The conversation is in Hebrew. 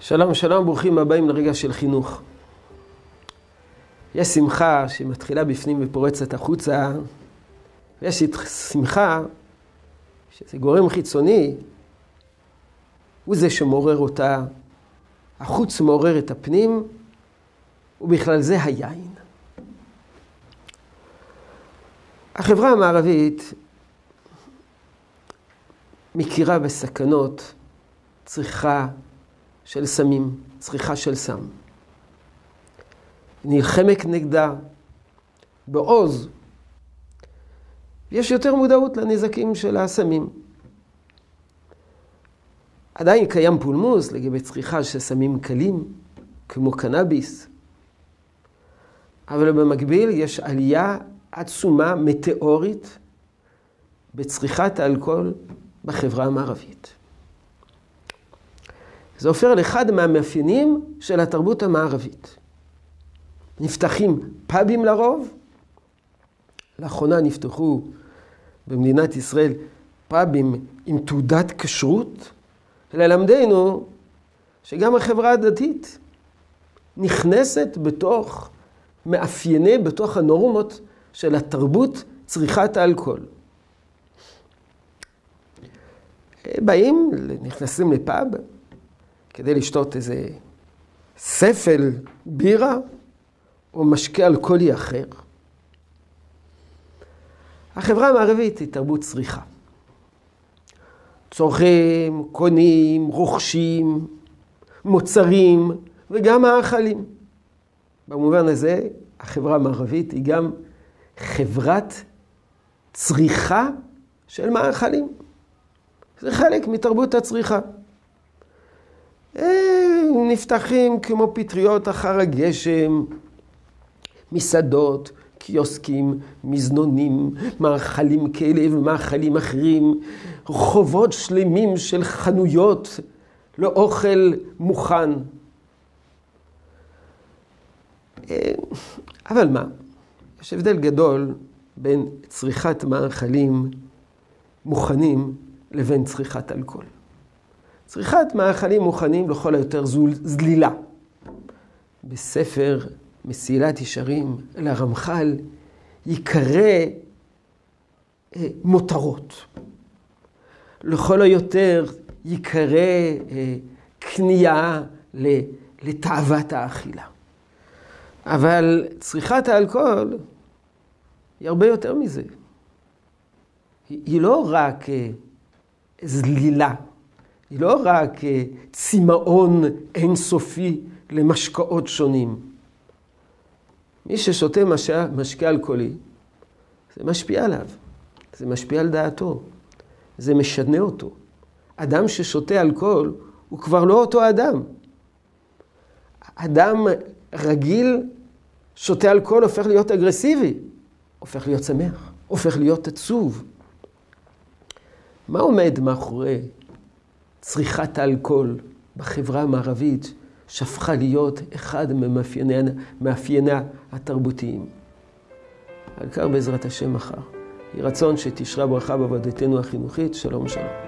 שלום, שלום, ברוכים הבאים לרגע של חינוך. יש שמחה שמתחילה בפנים ופורצת החוצה, ויש שמחה שזה גורם חיצוני, הוא זה שמעורר אותה. החוץ מעורר את הפנים, ובכלל זה היין. החברה המערבית מכירה בסכנות צריכה של סמים, צריכה של סם. נלחמת נגדה בעוז. יש יותר מודעות לנזקים של הסמים. עדיין קיים פולמוס לגבי צריכה של סמים קלים, כמו קנאביס, אבל במקביל יש עלייה עצומה, מטאורית, בצריכת האלכוהול בחברה המערבית. זה הופך לאחד מהמאפיינים של התרבות המערבית. נפתחים פאבים לרוב, לאחרונה נפתחו במדינת ישראל פאבים עם תעודת כשרות, ללמדנו שגם החברה הדתית נכנסת בתוך מאפייני, בתוך הנורמות של התרבות צריכת האלכוהול. באים, נכנסים לפאב, כדי לשתות איזה ספל בירה או משקה אלכוהולי אחר. החברה המערבית היא תרבות צריכה. צורכים, קונים, רוכשים, מוצרים וגם מאכלים. במובן הזה, החברה המערבית היא גם חברת צריכה של מאכלים. זה חלק מתרבות הצריכה. נפתחים כמו פטריות אחר הגשם, מסעדות, קיוסקים, מזנונים, מאכלים כאלה ומאכלים אחרים, רחובות שלמים של חנויות לאוכל מוכן. אבל מה? יש הבדל גדול בין צריכת מאכלים מוכנים לבין צריכת אלכוהול. צריכת מאכלים מוכנים לכל היותר זו זלילה. בספר מסילת ישרים לרמח"ל ייקרא אה, מותרות. לכל היותר ייקרא אה, כניעה לתאוות האכילה. אבל צריכת האלכוהול היא הרבה יותר מזה. היא, היא לא רק אה, זלילה. היא לא רק אה, צמאון אינסופי למשקאות שונים. מי ששותה משקה אלכוהולי, זה משפיע עליו, זה משפיע על דעתו, זה משנה אותו. אדם ששותה אלכוהול הוא כבר לא אותו אדם. אדם רגיל שותה אלכוהול הופך להיות אגרסיבי, הופך להיות שמח, הופך להיות עצוב. מה עומד מאחורי צריכת האלכוהול בחברה המערבית, שהפכה להיות אחד ממאפייניה התרבותיים. העיקר בעזרת השם מחר. יהי רצון שתשרה ברכה בעבודתנו החינוכית. שלום שלום.